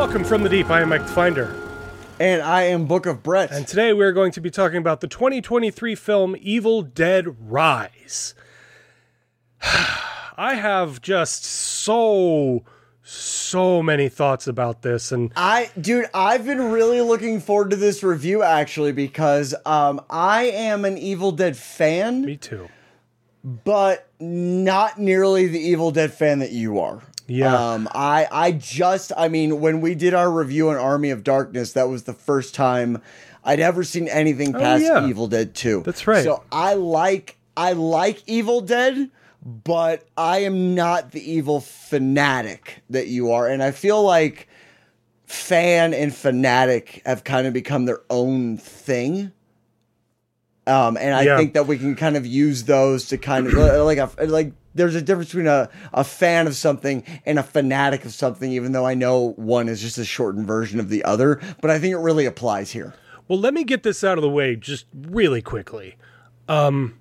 Welcome from the deep. I am Mike the Finder. And I am Book of Brett. And today we're going to be talking about the 2023 film Evil Dead Rise. I have just so so many thoughts about this and I dude, I've been really looking forward to this review actually because um I am an Evil Dead fan. Me too. But not nearly the Evil Dead fan that you are. Yeah. Um, I I just I mean when we did our review on Army of Darkness, that was the first time I'd ever seen anything past Oh, yeah. Evil Dead 2. That's right. So I like I like Evil Dead, but I am not the evil fanatic that you are. And I feel like fan and fanatic have kind of become their own thing. Um, and I Yeah. think that we can kind of use those to kind of like a like there's a difference between a, a fan of something and a fanatic of something, even though I know one is just a shortened version of the other. But I think it really applies here. Well, let me get this out of the way just really quickly. Um,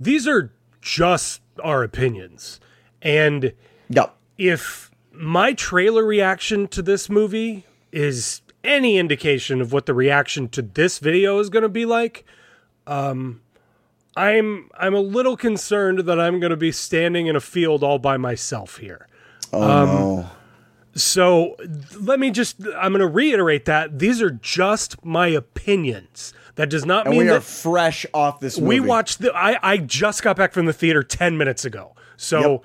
these are just our opinions. And No. if my trailer reaction to this movie is any indication of what the reaction to this video is going to be like, um, I'm I'm a little concerned that I'm going to be standing in a field all by myself here. Oh Um, no. So let me just I'm going to reiterate that these are just my opinions. That does not And mean we are fresh off this movie. we watched the I I just got back from the theater 10 minutes ago. So Yep.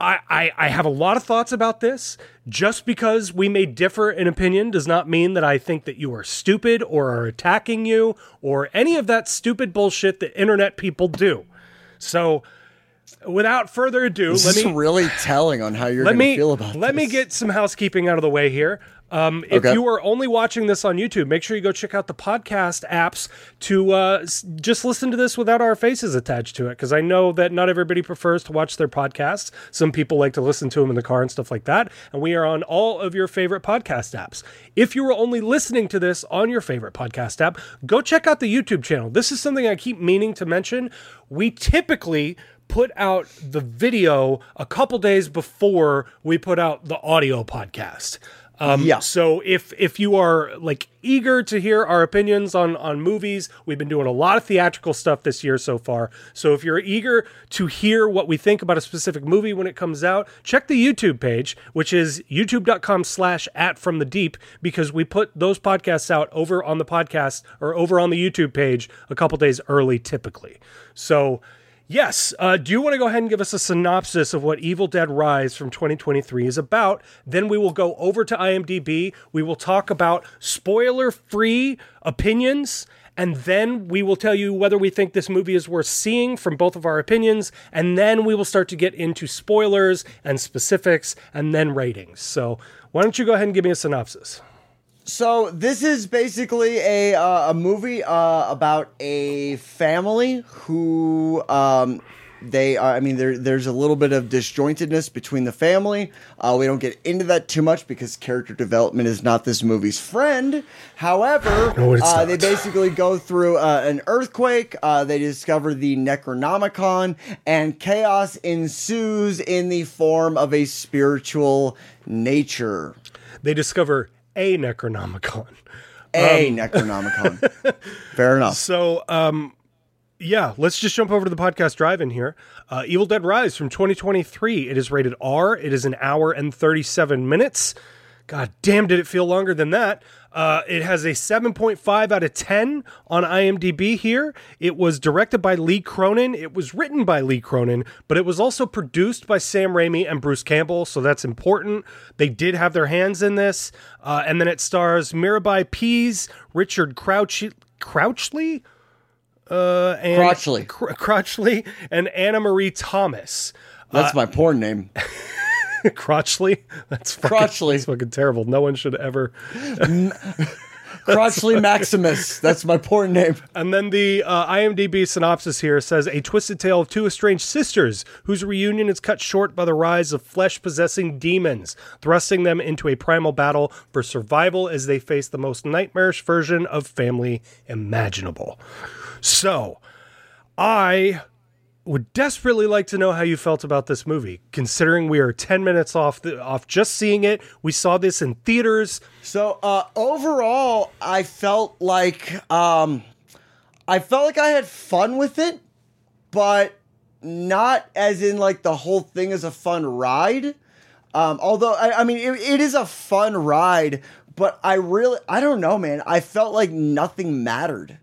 I, I I have a lot of thoughts about this. Just because we may differ in opinion does not mean that I think that you are stupid or are attacking you or any of that stupid bullshit that internet people do. So without further ado, This let is me really telling on how you're going to feel about let me get some housekeeping out of the way here. Um, if Okay. you are only watching this on YouTube, make sure you go check out the podcast apps to uh, just listen to this without our faces attached to it. Because I know that not everybody prefers to watch their podcasts. Some people like to listen to them in the car and stuff like that. And we are on all of your favorite podcast apps. If you are only listening to this on your favorite podcast app, go check out the YouTube channel. This is something I keep meaning to mention. We typically put out the video a couple days before we put out the audio podcast. Um, Yeah. So if if you are like eager to hear our opinions on on movies, we've been doing a lot of theatrical stuff this year so far. So if you're eager to hear what we think about a specific movie when it comes out, check the YouTube page, which is youtube.com slash at from the deep, because we put those podcasts out over on the podcast or over on the YouTube page a couple days early typically. So Yes. Uh, do you want to go ahead and give us a synopsis of what Evil Dead Rise from 2023 is about? Then we will go over to IMDb. We will talk about spoiler free opinions. And then we will tell you whether we think this movie is worth seeing from both of our opinions. And then we will start to get into spoilers and specifics and then ratings. So why don't you go ahead and give me a synopsis? So this is basically a uh, a movie uh, about a family who um, they are. I mean, there there's a little bit of disjointedness between the family. Uh, we don't get into that too much because character development is not this movie's friend. However, No, uh, they basically go through uh, an earthquake. Uh, they discover the Necronomicon, and chaos ensues in the form of a spiritual nature. They discover a Necronomicon. A Um, Necronomicon. Fair enough. So, um, yeah, let's just jump over to the podcast drive-in here. Uh, Evil Dead Rise from 2023. It is rated R. It is an hour and 37 minutes. God damn, did it feel longer than that? Uh, it has a 7.5 out of 10 on IMDb here. It was directed by Lee Cronin. It was written by Lee Cronin, but it was also produced by Sam Raimi and Bruce Campbell, so that's important. They did have their hands in this. Uh, and then it stars Mirabai Pease, Richard Crouch- Crouchley, uh, and Crotchley. Cr- Crotchley, and Anna Marie Thomas. That's my porn name. Crotchley. That's fucking, Crotchley. That's fucking terrible. No one should ever. Crotchley Maximus. That's my porn name. And then the uh, IMDb synopsis here says a twisted tale of two estranged sisters whose reunion is cut short by the rise of flesh possessing demons, thrusting them into a primal battle for survival as they face the most nightmarish version of family imaginable. So, I would desperately like to know how you felt about this movie, considering we are 10 minutes off the, off just seeing it. We saw this in theaters. So uh, overall, I felt like um, I felt like I had fun with it, but not as in like the whole thing is a fun ride. Um, although I, I mean, it, it is a fun ride, but I really I don't know, man. I felt like nothing mattered.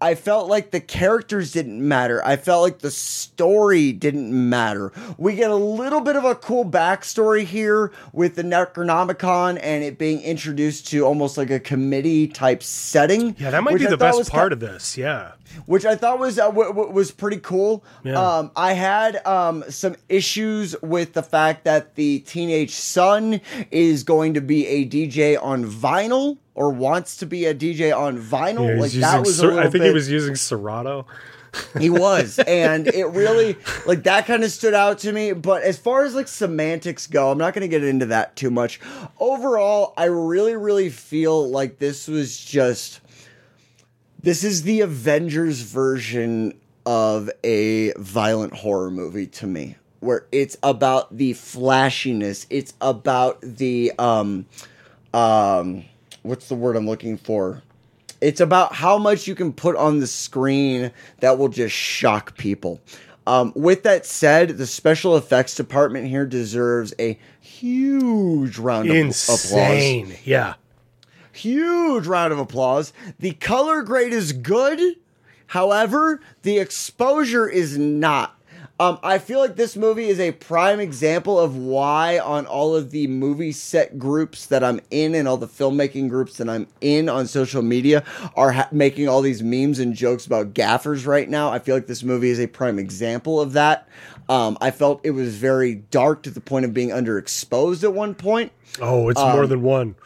I felt like the characters didn't matter. I felt like the story didn't matter. We get a little bit of a cool backstory here with the Necronomicon and it being introduced to almost like a committee type setting. Yeah, that might be I the best part of this. Yeah. which I thought was uh, w- w- was pretty cool. Yeah. Um, I had um, some issues with the fact that the teenage son is going to be a DJ on vinyl or wants to be a DJ on vinyl. Yeah, like that was Ser- I think bit, he was using Serato. he was and it really like that kind of stood out to me but as far as like semantics go i'm not going to get into that too much overall i really really feel like this was just this is the avengers version of a violent horror movie to me where it's about the flashiness it's about the um um what's the word i'm looking for it's about how much you can put on the screen that will just shock people. Um, with that said, the special effects department here deserves a huge round of applause. Insane. Yeah. Huge round of applause. The color grade is good. However, the exposure is not. Um, I feel like this movie is a prime example of why, on all of the movie set groups that I'm in and all the filmmaking groups that I'm in on social media, are ha- making all these memes and jokes about gaffers right now. I feel like this movie is a prime example of that. Um, I felt it was very dark to the point of being underexposed at one point. Oh, it's more than one.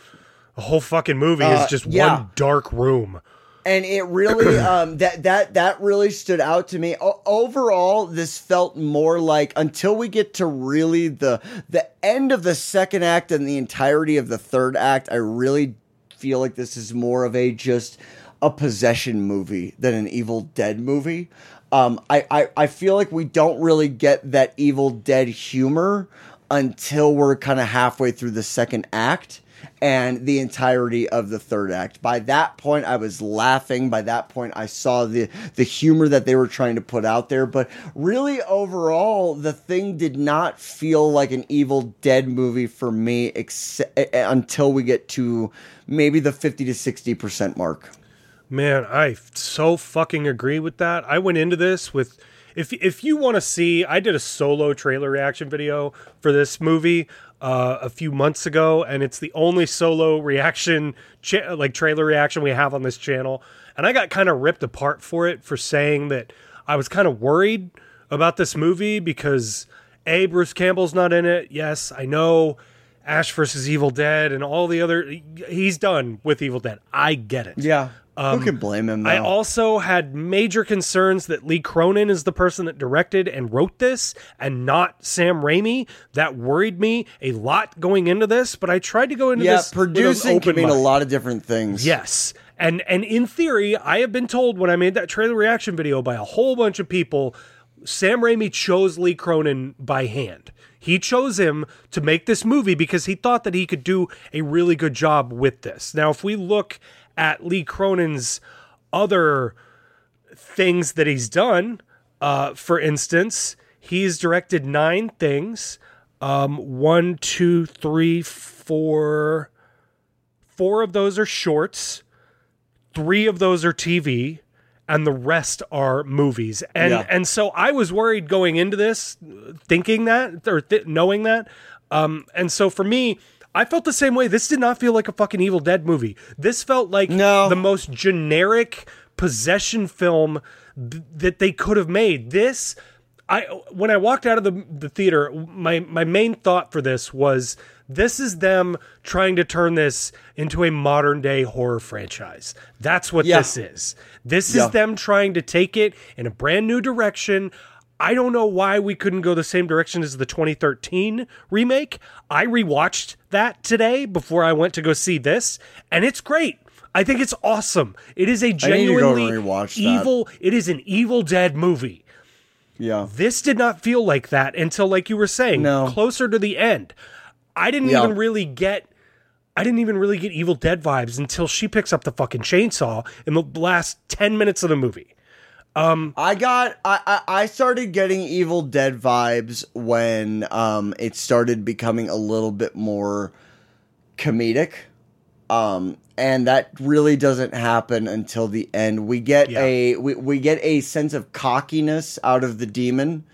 A whole fucking movie uh, is just yeah. one dark room. And it really um that that that really stood out to me. O- overall this felt more like until we get to really the the end of the second act and the entirety of the third act i really feel like this is more of a just a possession movie than an evil dead movie. Um i i, I feel like we don't really get that evil dead humor until we're kind of halfway through the second act and the entirety of the third act. By that point, I was laughing. By that point, I saw the the humor that they were trying to put out there. But really, overall, the thing did not feel like an Evil Dead movie for me, except until we get to maybe the fifty to sixty percent mark. Man, I so fucking agree with that. I went into this with if if you want to see, I did a solo trailer reaction video for this movie uh, a few months ago, and it's the only solo reaction cha- like trailer reaction we have on this channel. And I got kind of ripped apart for it for saying that I was kind of worried about this movie because a Bruce Campbell's not in it. Yes, I know. Ash versus Evil Dead and all the other he's done with Evil Dead. I get it. Yeah, who um, can blame him? I also had major concerns that Lee Cronin is the person that directed and wrote this and not Sam Raimi. That worried me a lot going into this, but I tried to go into yeah, this an producing can mean a lot of different things. Yes. And and in theory, I have been told when I made that trailer reaction video by a whole bunch of people, Sam Raimi chose Lee Cronin by hand. He chose him to make this movie because he thought that he could do a really good job with this. Now, if we look at Lee Cronin's other things that he's done, uh, for instance, he's directed nine things. Um, one, two, three, four. Four of those are shorts. Three of those are TV, and the rest are movies. And Yeah. and so I was worried going into this, thinking that or th- knowing that. Um, and so for me, I felt the same way. This did not feel like a fucking Evil Dead movie. This felt like No. the most generic possession film th- that they could have made. This, I when I walked out of the the theater, my my main thought for this was this is them trying to turn this into a modern day horror franchise. That's what Yeah. this is. This Yeah. is them trying to take it in a brand new direction. I don't know why we couldn't go the same direction as the 2013 remake. I rewatched that today before I went to go see this, and it's great. I think it's awesome. It is a need to go genuinely rewatch that. evil. It is an Evil Dead movie. Yeah. This did not feel like that until, like you were saying, No. closer to the end. I didn't Yeah. even really get. I didn't even really get Evil Dead vibes until she picks up the fucking chainsaw in the last ten minutes of the movie. I got I, I I started getting Evil Dead vibes when um it started becoming a little bit more comedic. Um and that really doesn't happen until the end. We get Yeah. a we, we get a sense of cockiness out of the demon.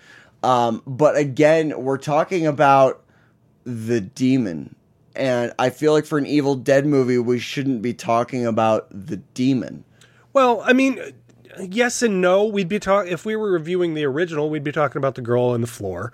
Um but again, we're talking about the demon. And I feel like for an Evil Dead movie, we shouldn't be talking about the demon. Well, I mean, yes and no. We'd be talking if we were reviewing the original. We'd be talking about the girl on the floor.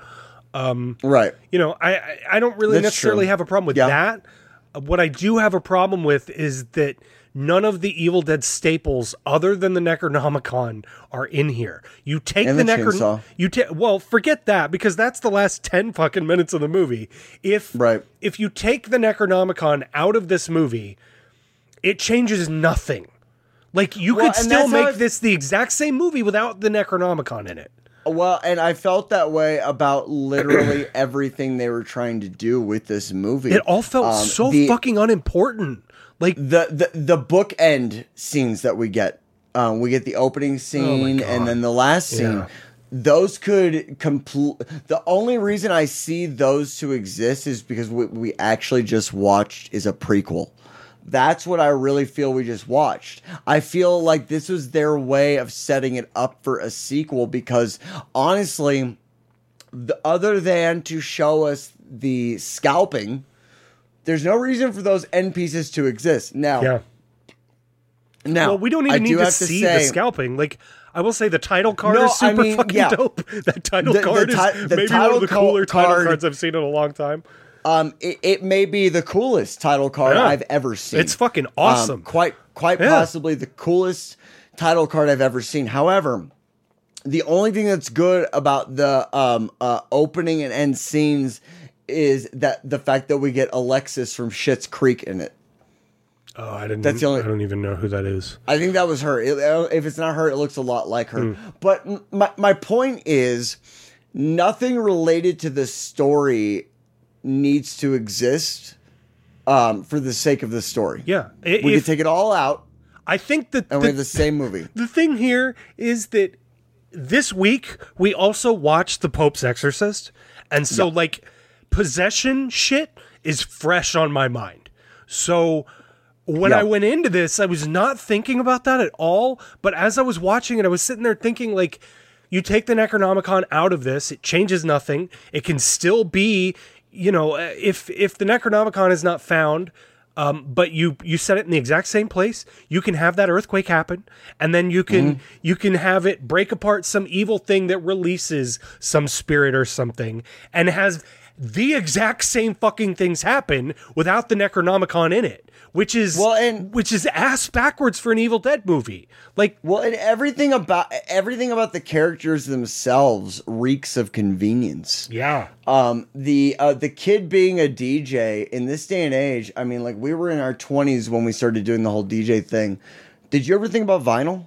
Um, right. You know, I I, I don't really That's necessarily true. have a problem with Yeah. that. What I do have a problem with is that none of the Evil Dead staples, other than the Necronomicon, are in here. You take And the, the Necron, you take well, forget that because that's the last ten fucking minutes of the movie. If Right. if you take the Necronomicon out of this movie, it changes nothing. Like you Well, could still make this the exact same movie without the Necronomicon in it. Well, and I felt that way about literally everything they were trying to do with this movie. It all felt Um, so the, fucking unimportant. Like the the the bookend scenes that we get. Um, we get the opening scene God. and then the last scene. Yeah. Those could complete. The only reason I see those to exist is because what we actually just watched is a prequel. That's what I really feel we just watched. I feel like this was their way of setting it up for a sequel because honestly, the, other than to show us the scalping, there's no reason for those end pieces to exist. Now, yeah. now Well, we don't I even do need to have see say- the scalping. Like I will say, the title card No, is I super mean, fucking yeah. dope. That title The- the card ti- is the maybe one of the co- cooler title cards I've seen in a long time. Um, it, it may be the coolest title card Yeah. I've ever seen. It's fucking Um, awesome. quite, quite Yeah. possibly the coolest title card I've ever seen. However, the only thing that's good about the um, uh, opening and end scenes is that the fact that we get Alexis from Schitt's Creek in it. oh, I didn't. That's the only- I don't even know who that is. I think that was her. It- uh, if it's not her, it looks a lot like her. Hmm. But my my point is, nothing related to the story needs to exist um, for the sake of the story. Yeah, we if- can take it all out, I think that and the, we have the same movie. the thing here is that this week we also watched The Pope's Exorcist, and so like possession shit is fresh on my mind. So when Yeah. I went into this, I was not thinking about that at all. But as I was watching it, I was sitting there thinking like. You take the Necronomicon out of this, it changes nothing. It can still be, you know, uh, if if the Necronomicon is not found, um, but you you set it in the exact same place, you can have that earthquake happen, and then you can you can have it break apart some evil thing that releases some spirit or something, and has the exact same fucking things happen without the Necronomicon in it, which is Well, and- which is ass backwards for an Evil Dead movie. Like Well, and everything about everything about the characters themselves reeks of convenience. yeah, Um, the uh, the kid being a DJ in this day and age. I mean, like we were in our twenties when we started doing the whole DJ thing. Did you ever think about vinyl?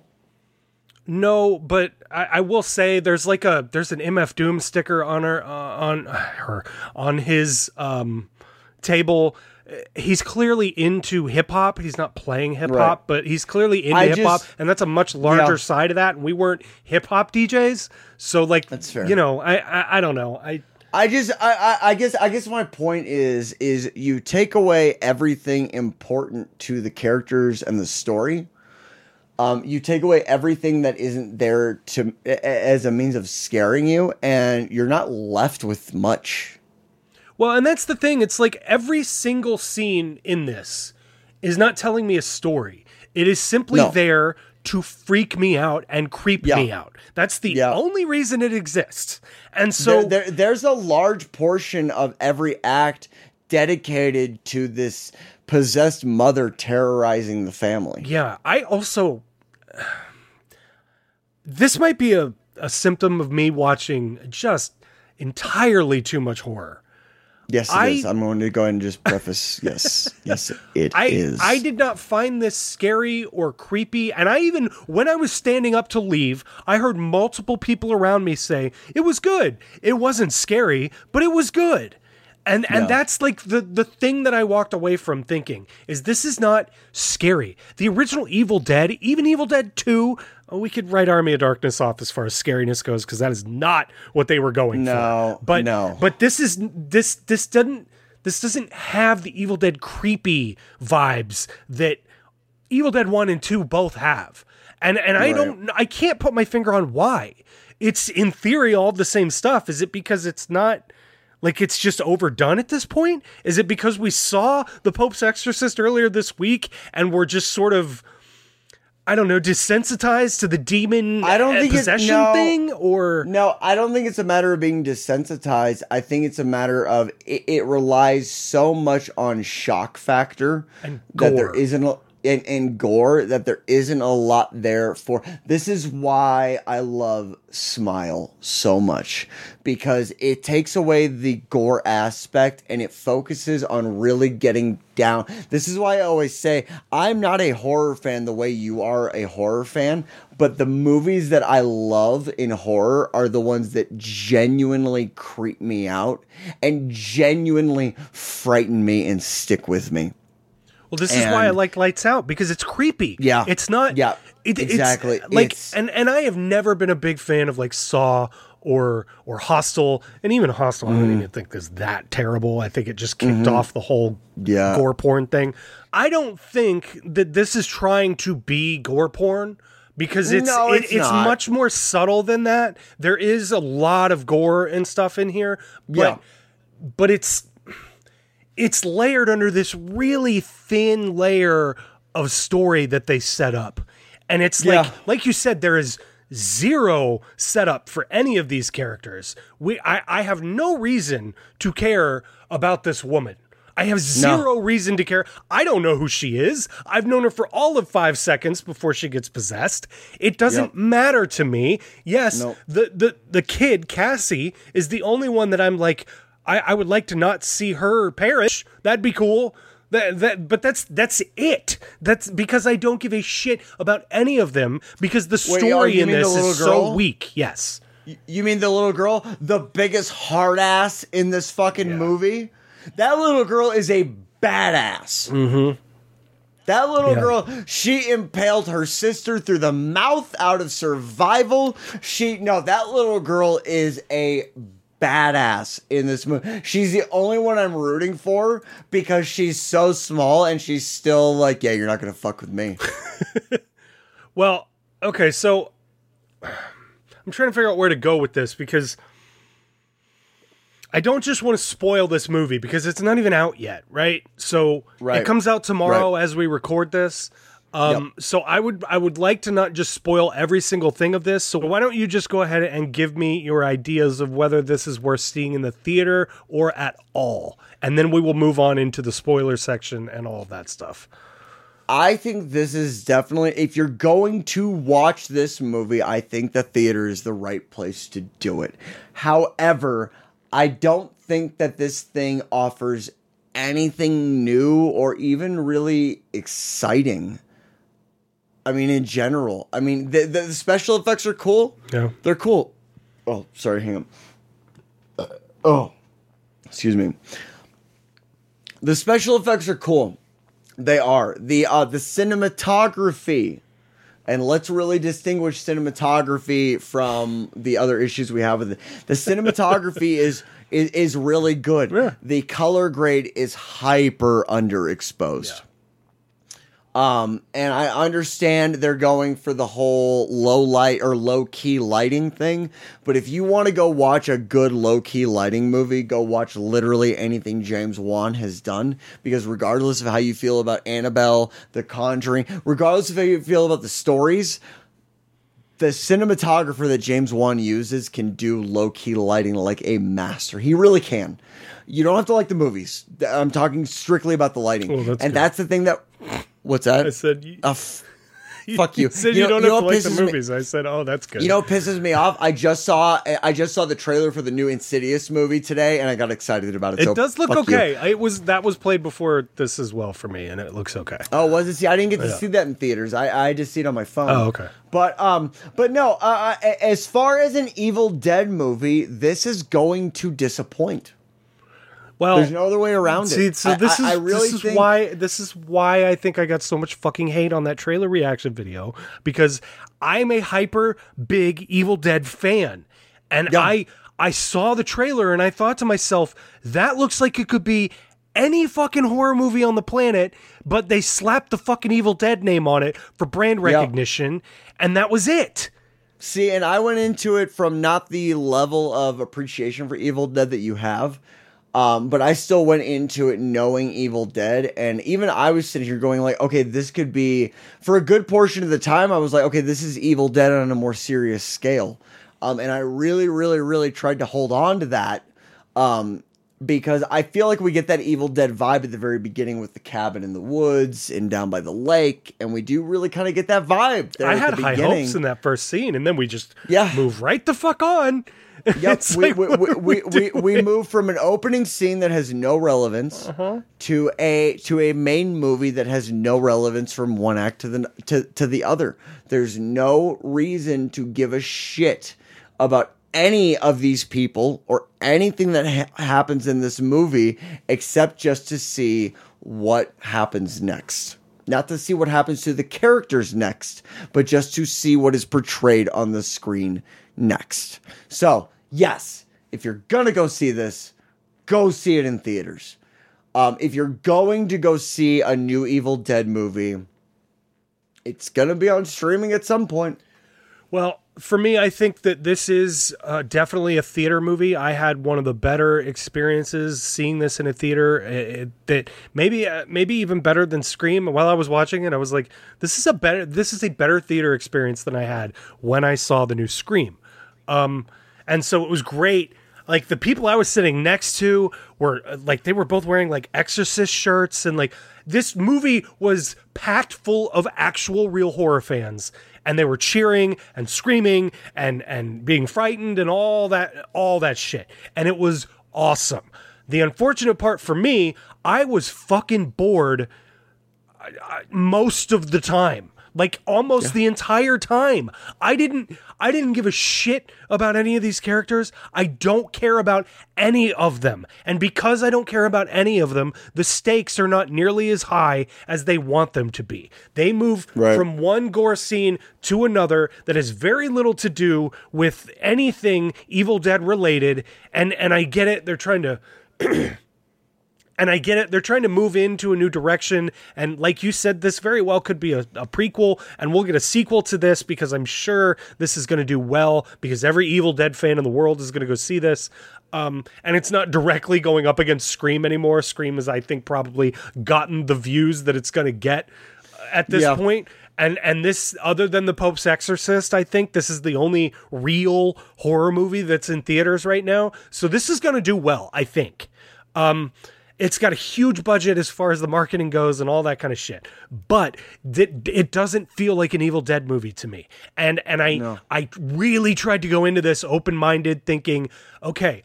No, but I, I will say there's like a there's an MF Doom sticker on her uh, on her on his um table. He's clearly into hip hop. He's not playing hip hop, Right. but he's clearly into hip hop, and that's a much larger Yeah. side of that. And we weren't hip hop DJs, so like That's fair. You know, I, I I don't know. I I just, I, I, I guess, I guess my point is, is you take away everything important to the characters and the story. Um, you take away everything that isn't there to as a means of scaring you, and you're not left with much. Well, and that's the thing. It's like every single scene in this is not telling me a story. It is simply No. there to freak me out and creep Yeah. me out. That's the Yeah. only reason it exists. And so there, there, there's a large portion of every act dedicated to this possessed mother terrorizing the family. yeah, I also this might be a, a symptom of me watching just entirely too much horror. Yes, it I- is. I'm going to go ahead and just preface. yes, yes, it is. I I did not find this scary or creepy, and I even when I was standing up to leave, I heard multiple people around me say it was good. It wasn't scary, but it was good. And and Yeah. that's like the the thing that I walked away from thinking is this is not scary. The original Evil Dead, even Evil Dead 2, oh, we could write Army of Darkness off as far as scariness goes because that is not what they were going No, for. But no. but this is this this doesn't this doesn't have the Evil Dead creepy vibes that Evil Dead 1 and 2 both have. And and I don't I can't put my finger on why. It's in theory all the same stuff. Is it because it's not like it's just overdone at this point? Is it because we saw The Pope's Exorcist earlier this week and we're just sort of I don't know, desensitized to the demon I don't think it- no. thing or No, I don't think it's a matter of being desensitized. I think it's a matter of it, it relies so much on shock factor And that there gore. isn't a, and, and gore that there isn't a lot there for. This is why I love Smile so much because it takes away the gore aspect and it focuses on really getting down. This is why I always say I'm not a horror fan the way you are a horror fan, but the movies that I love in horror are the ones that genuinely creep me out and genuinely frighten me and stick with me. Well, this is why I like Lights Out because it's creepy. Yeah. it's not. Yeah, it- it's- exactly. like, It's- and and I have never been a big fan of like Saw or or Hostel, and even Hostel. I Mm. don't even think is that terrible. I think it just kicked off the whole Mm-hmm. Yeah. gore porn thing. I don't think that this is trying to be gore porn. Because it's No, it- it's it's much more subtle than that. There is a lot of gore and stuff in here, but Yeah. but it's it's layered under this really thin layer of story that they set up. And it's like Yeah. like you said there is zero setup for any of these characters. We I, I have no reason to care about this woman. I have zero reason to care. I don't know who she is. I've known her for all of five seconds before she gets possessed. It doesn't Yep. matter to me. Yes, Nope. the, the the kid, Kassie, is the only one that I'm like, I, I would like to not see her perish. That'd be cool. That, that but that's that's it. That's because I don't give a shit about any of them because the Wait, oh, story you in this is so weak. Yes. You mean the little girl, the biggest hard ass in this fucking movie? That little girl is a badass. Mm-hmm. That little Yeah. girl, she impaled her sister through the mouth out of survival. She no, that little girl is a badass in this movie. She's the only one I'm rooting for because she's so small and she's still like, yeah, you're not gonna fuck with me. Well, okay, so I'm trying to figure out where to go with this because I don't just want to spoil this movie because it's not even out yet, right? So Right. it comes out tomorrow Right. as we record this. Um, so I would I would like to not just spoil every single thing of this. So why don't you just go ahead and give me your ideas of whether this is worth seeing in the theater or at all, and then we will move on into the spoiler section and all of that stuff. I think this is definitely if you're going to watch this movie, I think the theater is the right place to do it. However, I don't think that this thing offers anything new or even really exciting. I mean, in general, I mean, the, the special effects are cool. Yeah. They're cool. Oh, sorry, hang on. Uh, oh, excuse me. The special effects are cool. They are the uh, the cinematography, and let's really distinguish cinematography from the other issues we have with it. The cinematography is, is is really good. Yeah. The color grade is hyper underexposed. Um, and I understand they're going for the whole low light or low key lighting thing, but if you want to go watch a good low key lighting movie, go watch literally anything James Wan has done. Because regardless of how you feel about Annabelle, The Conjuring, regardless of how you feel about the stories, the cinematographer that James Wan uses can do low key lighting like a master. He really can. You don't have to like the movies. I'm talking strictly about the lighting, that's and good. that's the thing that. What's that? I said, you- f- fuck you. You said You you, know- don't you have to like the pisses me- movies. I said, oh, that's good. You know what pisses me off? I just saw I just saw the trailer for the new Insidious movie today, and I got excited about it. it so does look you. okay. It was that was played before this as well for me, and it looks okay. Oh, was it? See, I didn't get to Yeah. see that in theaters. I I just see it on my phone. Oh, okay. But um, but no. Uh, uh, as far as an Evil Dead movie, this is going to disappoint. Well, There's no other way around it. See, it. so this I, is I really this is think, why this is why I think I got so much fucking hate on that trailer reaction video because I'm a hyper big Evil Dead fan, and Yeah. I I saw the trailer and I thought to myself that looks like it could be any fucking horror movie on the planet, but they slapped the fucking Evil Dead name on it for brand recognition, and that was it. See, and I went into it from not the level of appreciation for Evil Dead that you have, um, but I still went into it knowing Evil Dead, and even I was sitting here going like, okay, this could be for a good portion of the time. I was like, okay, this is Evil Dead on a more serious scale, um, and I really, really, really tried to hold on to that. Um, because I feel like we get that Evil Dead vibe at the very beginning with the cabin in the woods and down by the lake, and we do really kind of get that vibe. There I at had the high beginning. hopes in that first scene, and then we just Yeah. move right the fuck on. Yep, It's we, like, we, we, we, we, we move from an opening scene that has no relevance Uh-huh. to a to a main movie that has no relevance from one act to the to, to the other. There's no reason to give a shit about any of these people or anything that ha- happens in this movie except just to see what happens next. Not to see what happens to the characters next, but just to see what is portrayed on the screen next. So, yes, if you're gonna go see this, go see it in theaters. Um, if you're going to go see a new Evil Dead movie, it's gonna be on streaming at some point. Well, for me, I think that this is uh, definitely a theater movie. I had one of the better experiences seeing this in a theater. It, it- that maybe, uh, maybe even better than Scream. While I was watching it, I was like, "This is a better, this is a better theater experience than I had when I saw the new Scream." Um, and so it was great. Like the people I was sitting next to were uh, like they were both wearing like Exorcist shirts, and like this movie was packed full of actual real horror fans, and they were cheering and screaming and and being frightened and all that all that shit, and it was awesome. The unfortunate part for me, I was fucking bored most of the time like almost the entire time. I didn't i didn't give a shit about any of these characters. I don't care about any of them. And because i don't care about any of them the stakes are not nearly as high as they want them to be. They move Right. from one gore scene to another that has very little to do with anything evil dead related. And and i get it. They're trying to and I get it. They're trying to move into a new direction. And like you said, this very well could be a, a prequel, and we'll get a sequel to this because I'm sure this is going to do well because every Evil Dead fan in the world is going to go see this. Um, and it's not directly going up against Scream anymore. Scream has, I think, probably gotten the views that it's going to get at this Yeah. point. And and this, other than the Pope's Exorcist, I think this is the only real horror movie that's in theaters right now. So this is going to do well, I think. Um, it's got a huge budget as far as the marketing goes and all that kind of shit. But th- it doesn't feel like an Evil Dead movie to me. And and I I really tried to go into this open-minded thinking, okay,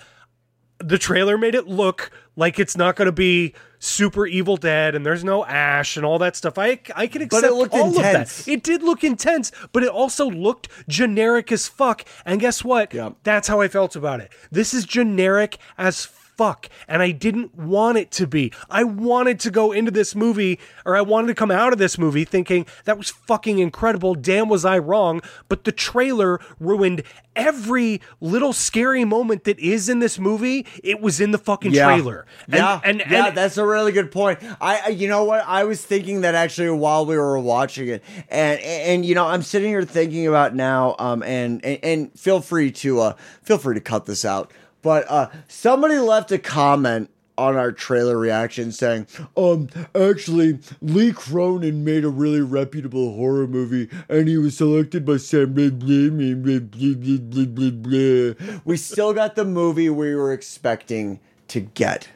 the trailer made it look like it's not going to be super Evil Dead and there's no Ash and all that stuff. I I can accept it looked all intense. of that. It did look intense, but it also looked generic as fuck. And guess what? Yep. That's how I felt about it. This is generic as fuck, and I didn't want it to be. I wanted to go into this movie, or I wanted to come out of this movie thinking that was fucking incredible. Damn, was I wrong? But the trailer ruined every little scary moment that is in this movie. It was in the fucking trailer. And- yeah, and, yeah, and that's a really good point. I, I- you know what, I was thinking that actually while we were watching it, and and you know, I'm sitting here thinking about now, um, and and, and feel free to uh, feel free to cut this out, but uh, somebody left a comment on our trailer reaction saying, um, actually, Lee Cronin made a really reputable horror movie and he was selected by Sam. Blah, blah, blah. We still got the movie we were expecting to get.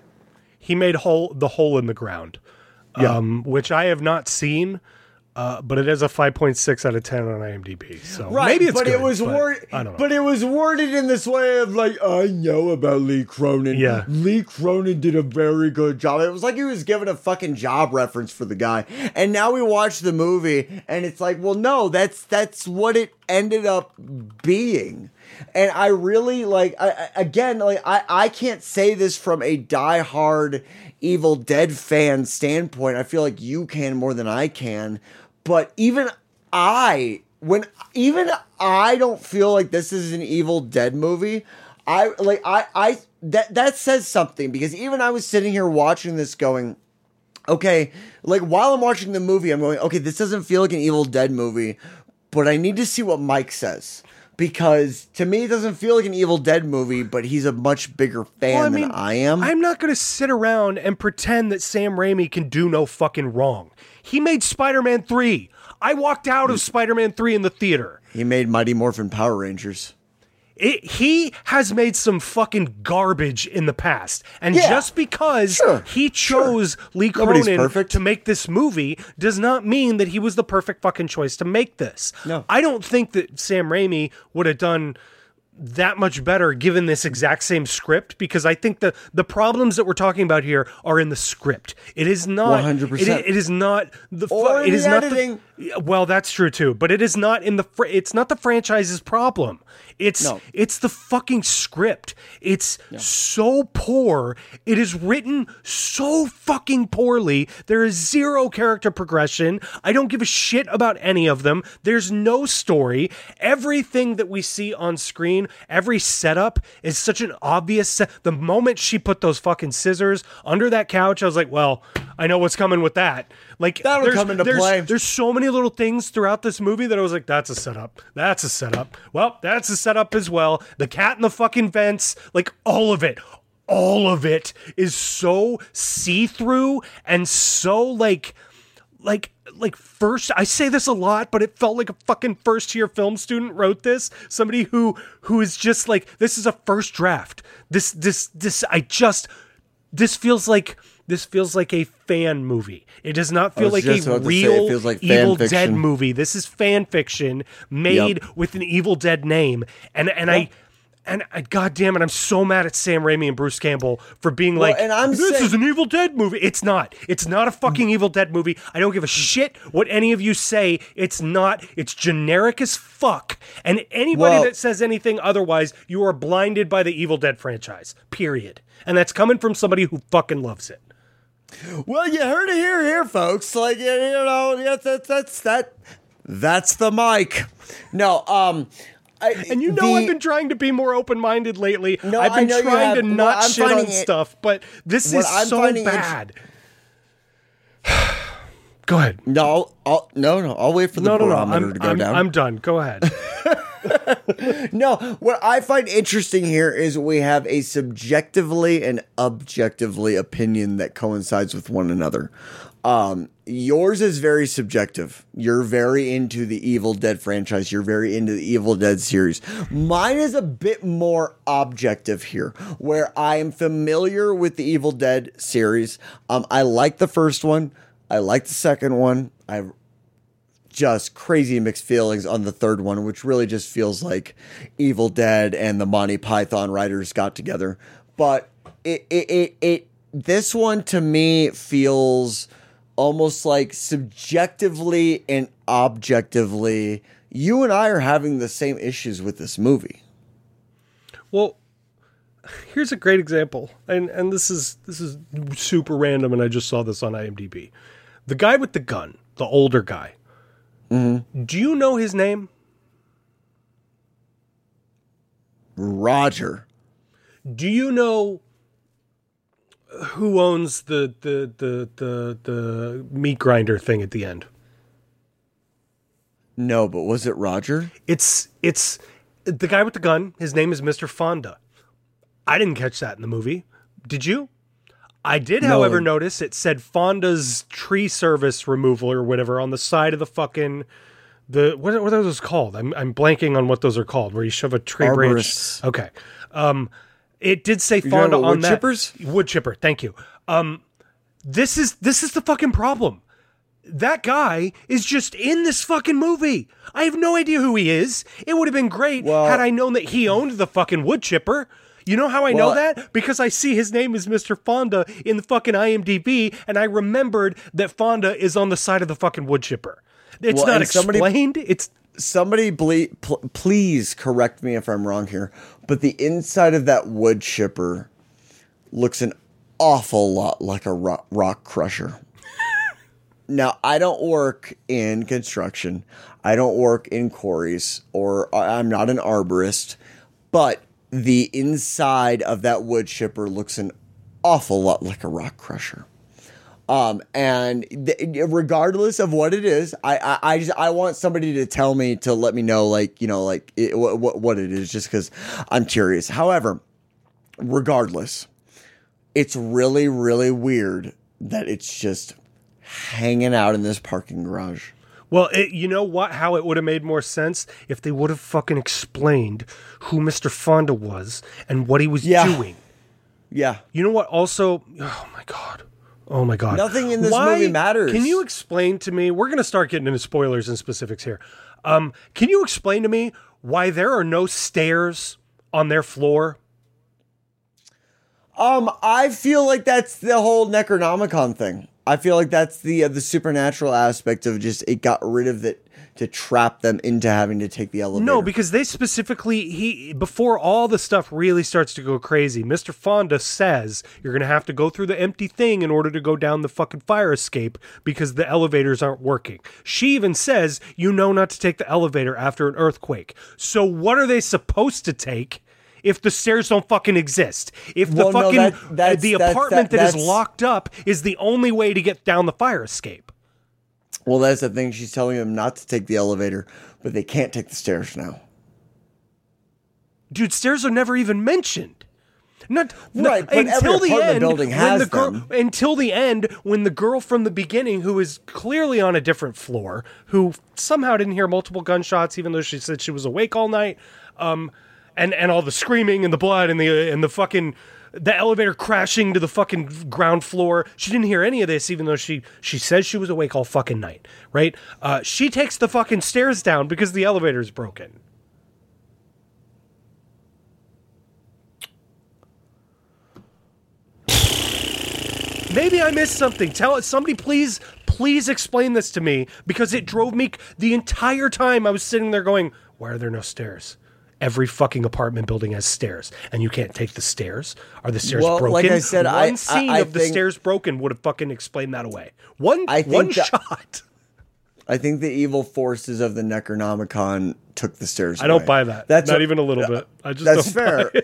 he made hole the hole in the ground, Yeah. um, which I have not seen. Uh, but it is a 5.6 out of 10 on IMDb. So Right, maybe it's but good, it was but worded. I don't know. But it was worded in this way of like, I know about Lee Cronin. Yeah. Lee Cronin did a very good job. It was like he was given a fucking job reference for the guy. And now we watch the movie, and it's like, well, no, that's that's what it ended up being. And I really like, I, I- again, like I I can't say this from a diehard Evil Dead fan standpoint. I feel like you can more than I can. But even I, when even I don't feel like this is an Evil Dead movie. I like I I that that says something because even I was sitting here watching this going, okay, like while I'm watching the movie, I'm going, okay, this doesn't feel like an Evil Dead movie, but I need to see what Mike says. Because to me, it doesn't feel like an Evil Dead movie, but he's a much bigger fan Well, I than I am. I'm not going to sit around and pretend that Sam Raimi can do no fucking wrong. He made Spider Man 3. I walked out of Spider Man 3 in the theater. he made Mighty Morphin Power Rangers. It, he has made some fucking garbage in the past. And Yeah. just because Sure. he chose Lee Nobody's Cronin to make this movie does not mean that he was the perfect fucking choice to make this. No. I don't think that Sam Raimi would have done that much better given this exact same script because I think the the problems that we're talking about here are in the script. It is not 100%. It, it is not the fu- Or it is the not editing. The, well, that's true too, but it is not in the fr- it's not the franchise's problem. It's No. it's the fucking script. It's so poor. It is written so fucking poorly. There is zero character progression. I don't give a shit about any of them. There's no story. Everything that we see on screen, every setup is such an obvious set. The moment she put those fucking scissors under that couch, I was like, well, I know what's coming with that. Like That'll there's- come into there's- play. There's so many little things throughout this movie that I was like, that's a setup. That's a setup. Well, that's a setup as well. The cat in the fucking vents, like all of it. All of it is so see-through and so like like like first I say this a lot, but it felt like a fucking first year film student wrote this. Somebody who who is just like this is a first draft. This this this I just this feels like this feels like a fan movie. It does not feel like a say, real feels like Evil Dead movie. This is fan fiction made Yep. with an Evil Dead name. And and I and uh, I, God damn it, I'm so mad at Sam Raimi and Bruce Campbell for being like, and I'm this saying- is an Evil Dead movie. It's not. It's not a fucking Evil Dead movie. I don't give a shit what any of you say. It's not. It's generic as fuck. And anybody Well- that says anything otherwise, you are blinded by the Evil Dead franchise. Period. And that's coming from somebody who fucking loves it. Well, you heard it here, here, folks. Like you know, that's that's that's that. That's the mic. No, um, I, And you know the- I've been trying to be more open-minded lately. No, I've I been trying to have. Well, not I'm shit on it- stuff, but this is I'm so bad. Go ahead. No, I'll, no, no. I'll wait for the No, no, no. barometer I'm, to go I'm, down. I'm done. Go ahead. No, what I find interesting here is we have a subjectively and objectively opinion that coincides with one another. Um, yours is very subjective. You're very into the Evil Dead franchise. You're very into the Evil Dead series. Mine is a bit more objective here, where I am familiar with the Evil Dead series. Um, I like the first one. I like the second one. I just crazy mixed feelings on the third one, which really just feels like Evil Dead and the Monty Python writers got together. But it it it, it this one to me feels almost like subjectively and objectively you and I are having the same issues with this movie. Well, here's a great example, and and this is this is super random, and I just saw this on IMDb. The guy with the gun, the older guy. Mm-hmm. Do you know his name? Roger. Do you know who owns the the the the the meat grinder thing at the end? No, but was it Roger? It's it's the guy with the gun. His name is Mr. Fonda. I didn't catch that in the movie. Did you? I did, No. however, notice it said Fonda's tree service removal or whatever on the side of the fucking the what are, what are those called? I'm I'm blanking on what those are called. Where you shove a tree Arborists. branch. Okay. Um, it did say talking Fonda on wood that chippers? wood chipper. Thank you. Um, this is this is the fucking problem that guy is just in this fucking movie. I have no idea who he is. It would have been great Well- had I known that he owned the fucking wood chipper. You know how I know that? Because I see his name is Mr. Fonda in the fucking IMDb, and I remembered that Fonda is on the side of the fucking wood chipper. It's Well, not and somebody- explained. it's Somebody ble- pl- please correct me if I'm wrong here, but the inside of that wood chipper looks an awful lot like a rock, rock crusher. now, I don't work in construction. I don't work in quarries or I'm not an arborist, but the inside of that wood chipper looks an awful lot like a rock crusher. Um, and th- regardless of what it is, I, I, I just, I want somebody to tell me to let me know, like, you know, like it, what, it is, just because I'm curious. However, regardless, it's really, really weird that it's just hanging out in this parking garage. Well, it, you know what? How it would have made more sense if they would have fucking explained who Mr. Fonda was and what he was Yeah. doing. Yeah. You know what? Also, oh my god, oh my god, Nothing in this movie matters. Can you explain to me? We're gonna start getting into spoilers and specifics here. Um, can you explain to me why there are no stairs on their floor? Um, I feel like that's the whole Necronomicon thing. I feel like that's the uh, the supernatural aspect of just it got rid of it to trap them into having to take the elevator. No, because they specifically he before all the stuff really starts to go crazy. Mr. Fonda says you're going to have to go through the empty thing in order to go down the fucking fire escape because the elevators aren't working. She even says you know not to take the elevator after an earthquake. So what are they supposed to take? If the stairs don't fucking exist, if the Well, no, fucking that- that's- the that's- apartment that- that is locked up is the only way to get down the fire escape. well, that's the thing. She's telling them not to take the elevator, but they can't take the stairs now. dude, stairs are never even mentioned. Not Right, not- but every until the end. building when has the girl, them. until the end, when the girl from the beginning, who is clearly on a different floor, who somehow didn't hear multiple gunshots, even though she said she was awake all night, um, and and all the screaming and the blood and the and the fucking the elevator crashing to the fucking ground floor. She didn't hear any of this, even though she she says she was awake all fucking night. Right? Uh, she takes the fucking stairs down because the elevator is broken. Maybe I missed something. Tell somebody, please, please explain this to me because it drove me the entire time. I was sitting there going, "Why are there no stairs?" Every fucking apartment building has stairs, and you can't take the stairs. Are the stairs Well, broken? like I said, one I- I- scene I of the stairs broken would have fucking explained that away. One, I think one that- shot. I think the evil forces of the Necronomicon took the stairs. I don't buy that. That's not a- even a little bit. I just that's don't fair.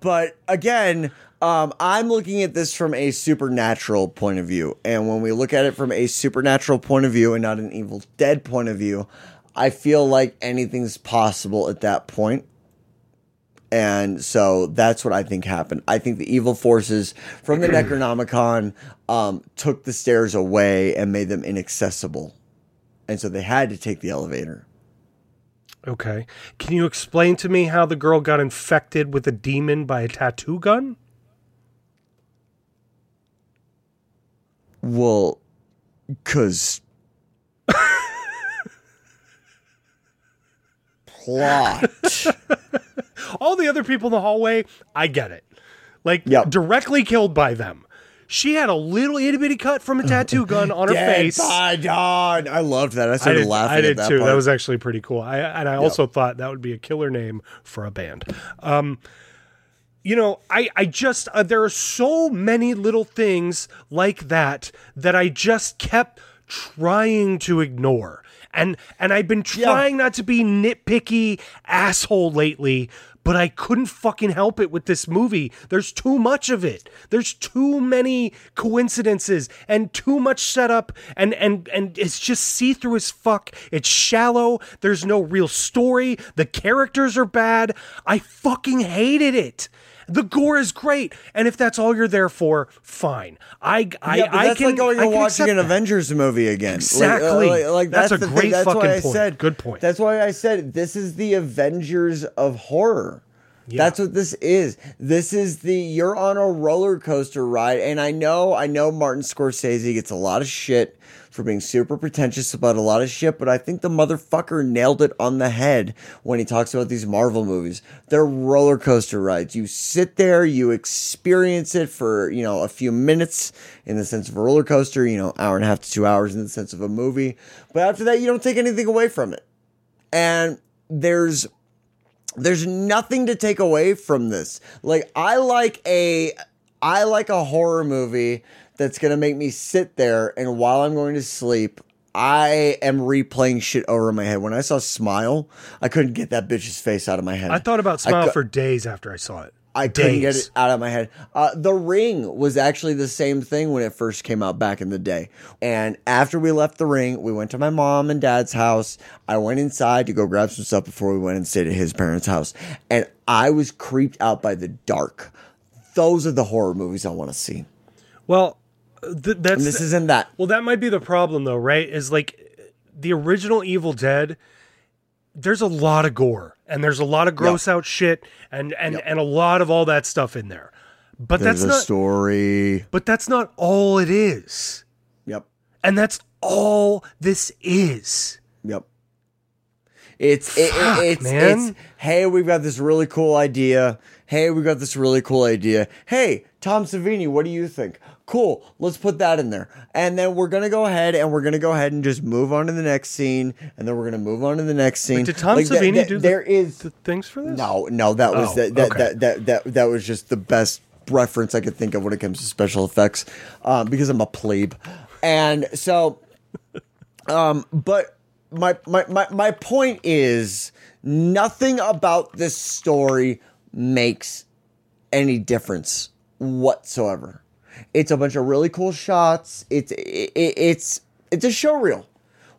But again, um, I'm looking at this from a supernatural point of view. And when we look at it from a supernatural point of view and not an Evil Dead point of view, I feel like anything's possible at that point. And so that's what I think happened. I think the evil forces from the Necronomicon um, took the stairs away and made them inaccessible. And so they had to take the elevator. Okay. Can you explain to me how the girl got infected with a demon by a tattoo gun? Well, because plot. All the other people in the hallway, I get it. Like Yep. directly killed by them. She had a little itty bitty cut from a tattoo gun on her Dead face. by dawn. I loved that. I I started did, laughing I did at that too. part. That was actually pretty cool. I and I also thought that would be a killer name for a band. Um, you know, I I just uh, there are so many little things like that that I just kept trying to ignore. And and I've been trying not to be nitpicky asshole lately, but I couldn't fucking help it with this movie. There's too much of it. There's too many coincidences and too much setup and and and it's just see-through as fuck. It's shallow. There's no real story. The characters are bad. I fucking hated it. The gore is great, and if that's all you're there for, fine. I I yeah, I that's can like going and watching an that. Avengers movie again. Like, uh, Exactly. Like, like, That's that's, a great thing. That's fucking why I point. said. Good point. That's why I said this is the Avengers of horror. That's what this is. This is the you're on a roller coaster ride, and I know, I know, Martin Scorsese gets a lot of shit for being super pretentious about a lot of shit, but I think the motherfucker nailed it on the head when he talks about these Marvel movies. They're roller coaster rides. You sit there, you experience it for you know a few minutes in the sense of a roller coaster, you know, hour and a half to two hours in the sense of a movie, but after that, you don't take anything away from it. And there's there's nothing to take away from this. Like I like a I like a horror movie that's going to make me sit there and while I'm going to sleep I am replaying shit over in my head. When I saw Smile, I couldn't get that bitch's face out of my head. I thought about Smile cou- for days after I saw it. I couldn't get it out of my head. Uh, the Ring was actually the same thing when it first came out back in the day. And after we left the Ring, we went to my mom and dad's house. I went inside to go grab some stuff before we went and stayed at his parents' house. And I was creeped out by the dark. Those are the horror movies I want to see. Well, th- that's And this isn't that. Well, that might be the problem, though, right? Is like the original Evil Dead. There's a lot of gore and there's a lot of gross out shit and and and a lot of all that stuff in there. But There's that's not. story. But that's not all it is. Yep. And that's all this is. Yep. It's it, it- it's man. it's hey, we've got this really cool idea. Hey, we've got this really cool idea. Hey, Tom Savini, what do you think? Cool, let's put that in there. And then we're gonna go ahead and we're gonna go ahead and just move on to the next scene, and then we're gonna move on to the next scene. Did Tom Like, Savini that- do the, there is the things for this? no, no, that was Oh, that, that, okay. that, that that that was just the best reference I could think of when it comes to special effects, um, because I'm a plebe, and so, um, but my my my my point is nothing about this story makes any difference whatsoever. It's a bunch of really cool shots. It's it, it, it's it's a show reel.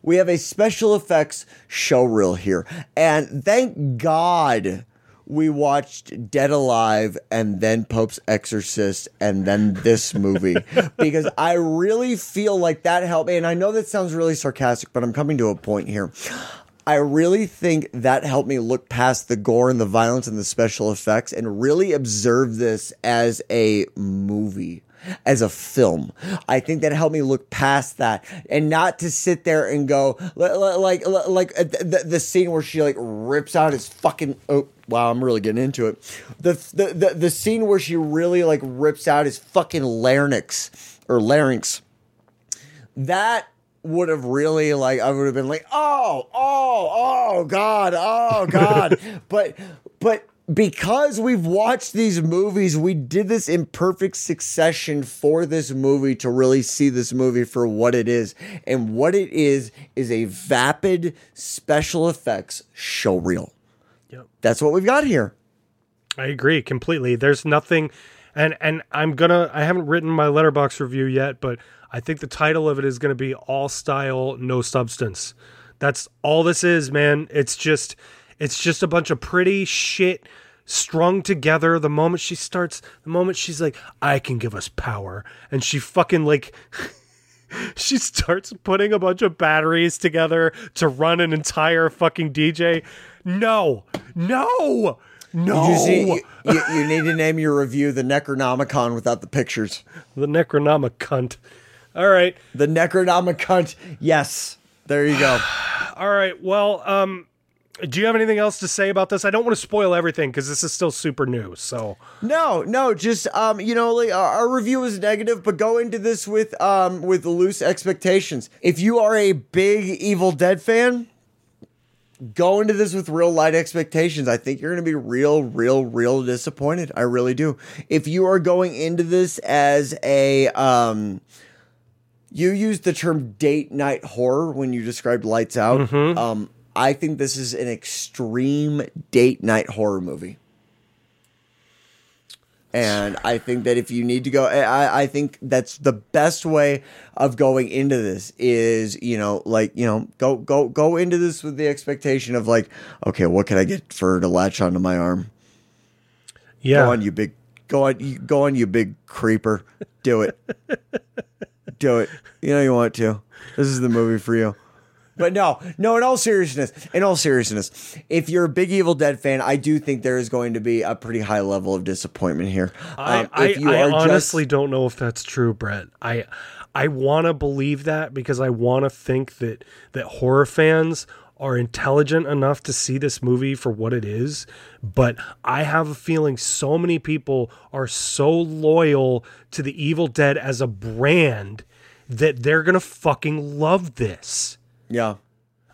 We have a special effects show reel here, and thank God we watched Dead Alive and then Pope's Exorcist and then this movie because I really feel like that helped me. And I know that sounds really sarcastic, but I'm coming to a point here. I really think that helped me look past the gore and the violence and the special effects and really observe this as a movie, as a film. I think that helped me look past that and not to sit there and go li- li- like like uh, the, the scene where she like rips out his fucking oh wow I'm really getting into it. The the the, the scene where she really like rips out his fucking larynx or larynx that would have really like I would have been like, oh, oh, oh God, oh God. but but because we've watched these movies, we did this in perfect succession for this movie to really see this movie for what it is. And what it is is a vapid special effects show reel. Yep. That's what we've got here. I agree completely. There's nothing, and and I'm gonna. I haven't written my Letterboxd review yet, but I think the title of it is gonna be "All Style, No Substance." That's all this is, man. It's just, it's just a bunch of pretty shit strung together. The moment she starts, the moment she's like, "I can give us power," and she fucking like. She starts putting a bunch of batteries together to run an entire fucking DJ. No, no, no. You see, you, you, you need to name your review the Necronomicon without the pictures. The Necronomicon. All right. The Necronomicon. Yes. There you go. All right. Well, um, do you have anything else to say about this? I don't want to spoil everything because this is still super new. So No, no, just um, you know, like our, our review is negative, but go into this with um with loose expectations. If you are a big Evil Dead fan, go into this with real light expectations. I think you're going to be real, real, real disappointed. I really do. If you are going into this as a um. You used the term date night horror when you described Lights Out. Um, I think this is an extreme date night horror movie. And I think that if you need to go, I, I think that's the best way of going into this is, you know, like, you know, go, go, go into this with the expectation of like, okay, what can I get for to latch onto my arm? yeah, Go on, you big, go on, you, go on, you big creeper. Do it. Do it. You know you want to. This is the movie for you. But no, no. In all seriousness, in all seriousness, if you're a big Evil Dead fan, I do think there is going to be a pretty high level of disappointment here. I, Um, I, if you I honestly just, don't know if that's true, Brett. I I want to believe that because I want to think that that horror fans are intelligent enough to see this movie for what it is, but I have a feeling so many people are so loyal to the Evil Dead as a brand that they're going to fucking love this. Yeah,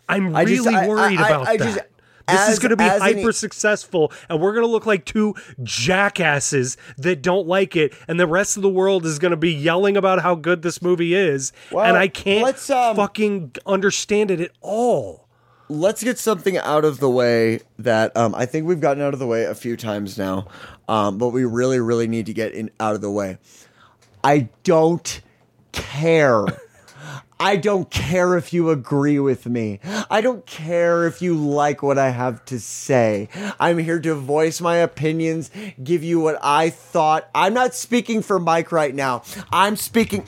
I'm I really just- I- worried I- about I that. just- this is going to be as an- hyper successful, and we're going to look like two jackasses that don't like it, and the rest of the world is going to be yelling about how good this movie is, Well, and I can't um, fucking understand it at all. let's get something out of the way that um, I think we've gotten out of the way a few times now, um, but we really, really need to get in out of the way. I don't care. I don't care if you agree with me. I don't care if you like what I have to say. I'm here to voice my opinions, give you what I thought. I'm not speaking for Mike right now. I'm speaking.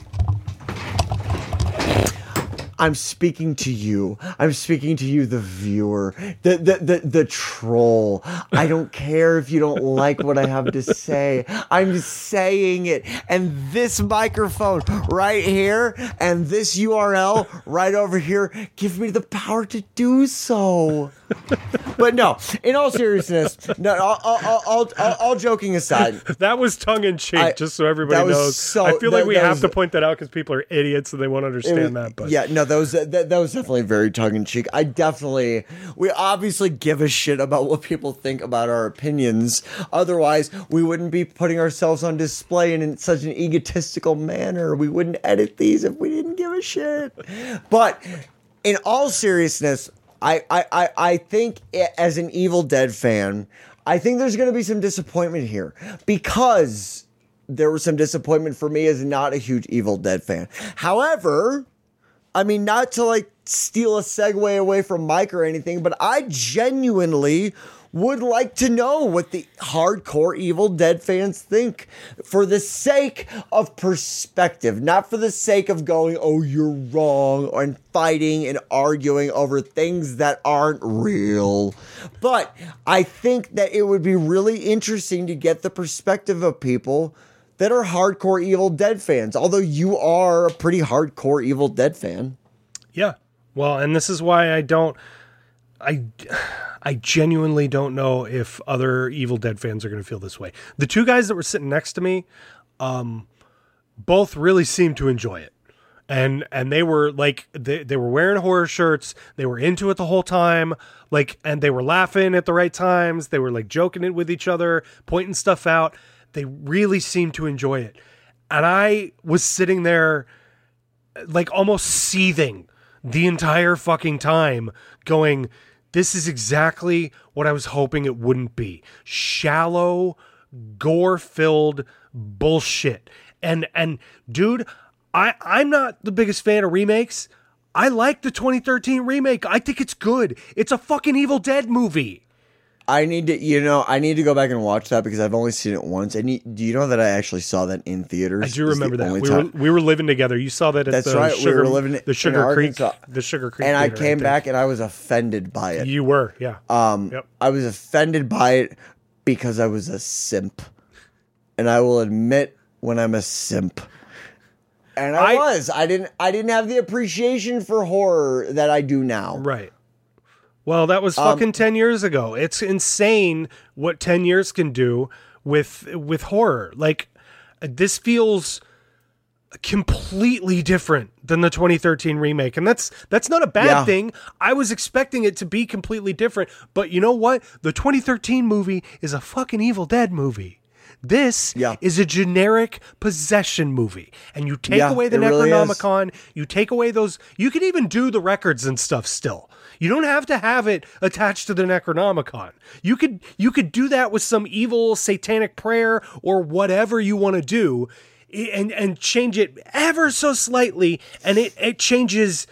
I'm speaking to you. I'm speaking to you, the viewer, the, the the the troll. I don't care if you don't like what I have to say. I'm saying it, and this microphone right here, and this URL right over here, give me the power to do so. But no, in all seriousness, no, all, all, all, all, joking aside, That was tongue in cheek, I- just so everybody that knows. so- I feel like we have was- to point that out because people are idiots and they won't understand was- that. But yeah, no, that was that, that was definitely very tongue in cheek. I definitely we obviously give a shit about what people think about our opinions. Otherwise, we wouldn't be putting ourselves on display in, such an egotistical manner. We wouldn't edit these if we didn't give a shit. But in all seriousness, I I I, I think as an Evil Dead fan, I think there's going to be some disappointment here because there was some disappointment for me as not a huge Evil Dead fan. However, I mean, not to like steal a segue away from Mike or anything, but I genuinely would like to know what the hardcore Evil Dead fans think for the sake of perspective, not for the sake of going, oh, you're wrong, and fighting and arguing over things that aren't real. But I think that it would be really interesting to get the perspective of people that are hardcore Evil Dead fans, although you are a pretty hardcore Evil Dead fan. Yeah. Well, and this is why I don't I I genuinely don't know if other Evil Dead fans are going to feel this way. The two guys that were sitting next to me um both really seemed to enjoy it. And and they were like they, they were wearing horror shirts. They were into it the whole time. Like and they were laughing at the right times. They were like joking it with each other, pointing stuff out. They really seemed to enjoy it. And I was sitting there like almost seething the entire fucking time going this is exactly what I was hoping it wouldn't be. Shallow, gore-filled bullshit. And and dude, I I'm not the biggest fan of remakes. I like the 2013 remake. I think it's good. It's a fucking Evil Dead movie. I need to, you know, I need to go back and watch that because I've only seen it once. And you, do you know that I actually saw that in theaters? I do remember that. We were we were living together. You saw that at That's the right, we were living the Sugar Creek the Sugar Creek and I came back and I was offended by it. You were, yeah. Um, Yep. I was offended by it because I was a simp, and I will admit when I'm a simp. And I, I- was. I didn't. I didn't have the appreciation for horror that I do now. Right. Well, that was Um, fucking 10 years ago. It's insane what 10 years can do with with horror. Like this feels completely different than the 2013 remake and that's that's not a bad Yeah. thing. I was expecting it to be completely different, but you know what? The 2013 movie is a fucking Evil Dead movie. This Yeah. is a generic possession movie. And you take Yeah, away the it really. Necronomicon, you take away those you can even do the records and stuff still. You don't have to have it attached to the Necronomicon. You could you could do that with some evil satanic prayer or whatever you want to do and and change it ever so slightly and it it changes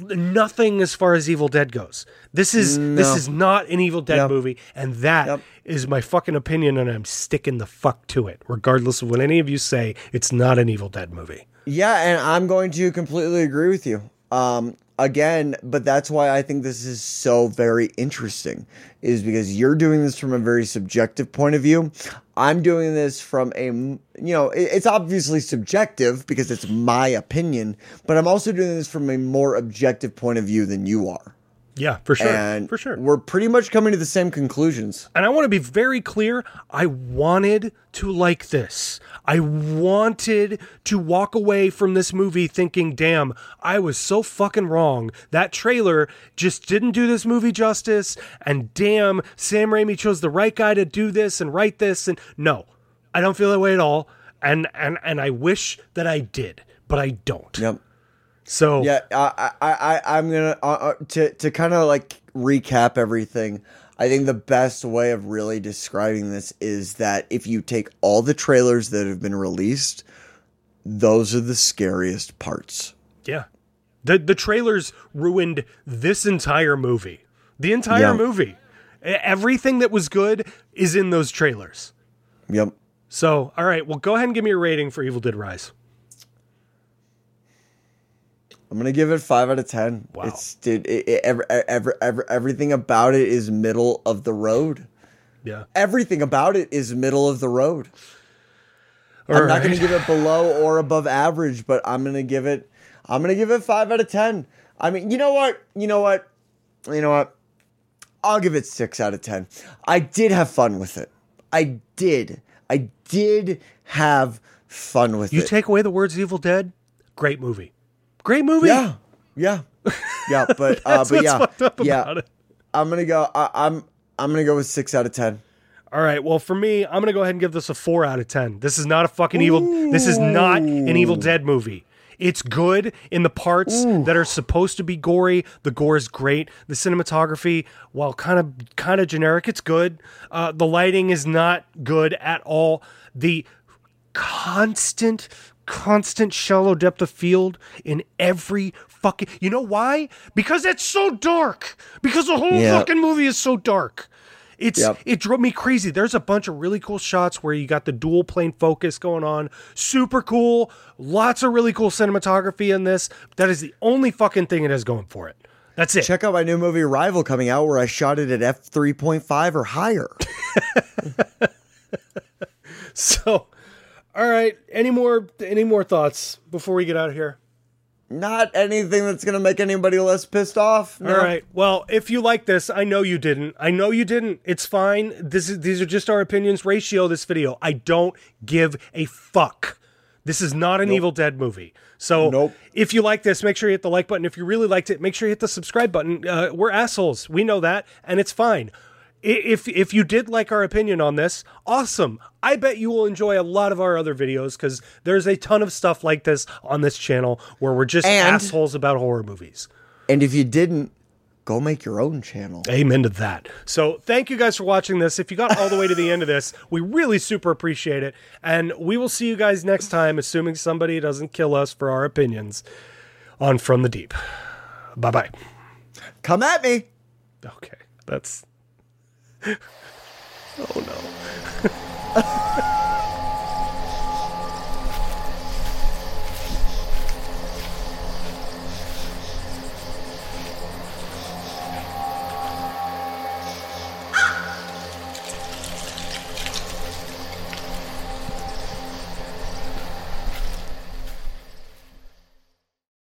nothing as far as Evil Dead goes. This is this is not an Evil Dead Yep. movie and that is Yep. my fucking opinion and I'm sticking the fuck to it regardless of what any of you say. It's not an Evil Dead movie. Yeah, and I'm going to completely agree with you. Um, again, but that's why I think this is so very interesting, is because you're doing this from a very subjective point of view. I'm doing this from a, you know, it's obviously subjective because it's my opinion, but I'm also doing this from a more objective point of view than you are. Yeah, for sure. And for sure. We're pretty much coming to the same conclusions. And I want to be very clear. I wanted to like this. I wanted to walk away from this movie thinking, damn, I was so fucking wrong. That trailer just didn't do this movie justice. And damn, Sam Raimi chose the right guy to do this and write this. And no, I don't feel that way at all. And and and I wish that I did, but I don't. Yep. So Yeah, I, I, I, I'm gonna uh, uh, to to kind of like recap everything. I think the best way of really describing this is that if you take all the trailers that have been released, those are the scariest parts. Yeah. The the trailers ruined this entire movie. The entire Yeah. movie. Everything that was good is in those trailers. Yep. So, all right, well go ahead and give me a rating for Evil Dead Rise. I'm gonna give it five out of ten. Wow. It's dude, it, it, every, every, every, everything about it is middle of the road. Yeah. Everything about it is middle of the road. All I'm not going to give it below or above average, but I'm to give it. I'm to give it five out of ten. I mean, you know what? You know what? You know what? I'll give it six out of ten. I did have fun with it. I did. I did have fun with You it. You take away the words Evil Dead, great movie. Great movie. yeah, yeah, yeah. But uh, but yeah, yeah. I'm gonna go. I, I'm I'm gonna go with six out of ten. All right. Well, for me, I'm gonna go ahead and give this a four out of ten. This is not a fucking evil. This is not an Evil Dead movie. It's good in the parts that are supposed to be gory. The gore is great. The cinematography, while kind of kind of generic, it's good. Uh, the lighting is not good at all. The constant, constant shallow depth of field in every fucking. You know why? Because it's so dark. Because the whole Yeah. fucking movie is so dark. It's Yep. it drove me crazy. There's a bunch of really cool shots where you got the dual plane focus going on. Super cool. Lots of really cool cinematography in this. That is the only fucking thing it has going for it. That's it. Check out my new movie Rival coming out, where I shot it at f three point five or higher. So, all right. Any more any more thoughts before we get out of here? Not anything that's gonna make anybody less pissed off. No. All right. Well, if you like this, I know you didn't. I know you didn't. It's fine. This is these are just our opinions. Ratio this video. I don't give a fuck. This is not an Evil Dead movie. So Nope. if you like this, make sure you hit the like button. If you really liked it, make sure you hit the subscribe button. Uh, we're assholes. We know that, and it's fine. If if you did like our opinion on this, awesome. I bet you will enjoy a lot of our other videos because there's a ton of stuff like this on this channel where we're just And- assholes about horror movies. And if you didn't, go make your own channel. Amen to that. So thank you guys for watching this. If you got all the way to the end of this, we really super appreciate it. And we will see you guys next time, assuming somebody doesn't kill us for our opinions on From the Deep. Bye bye. Come at me. Okay. That's. oh no.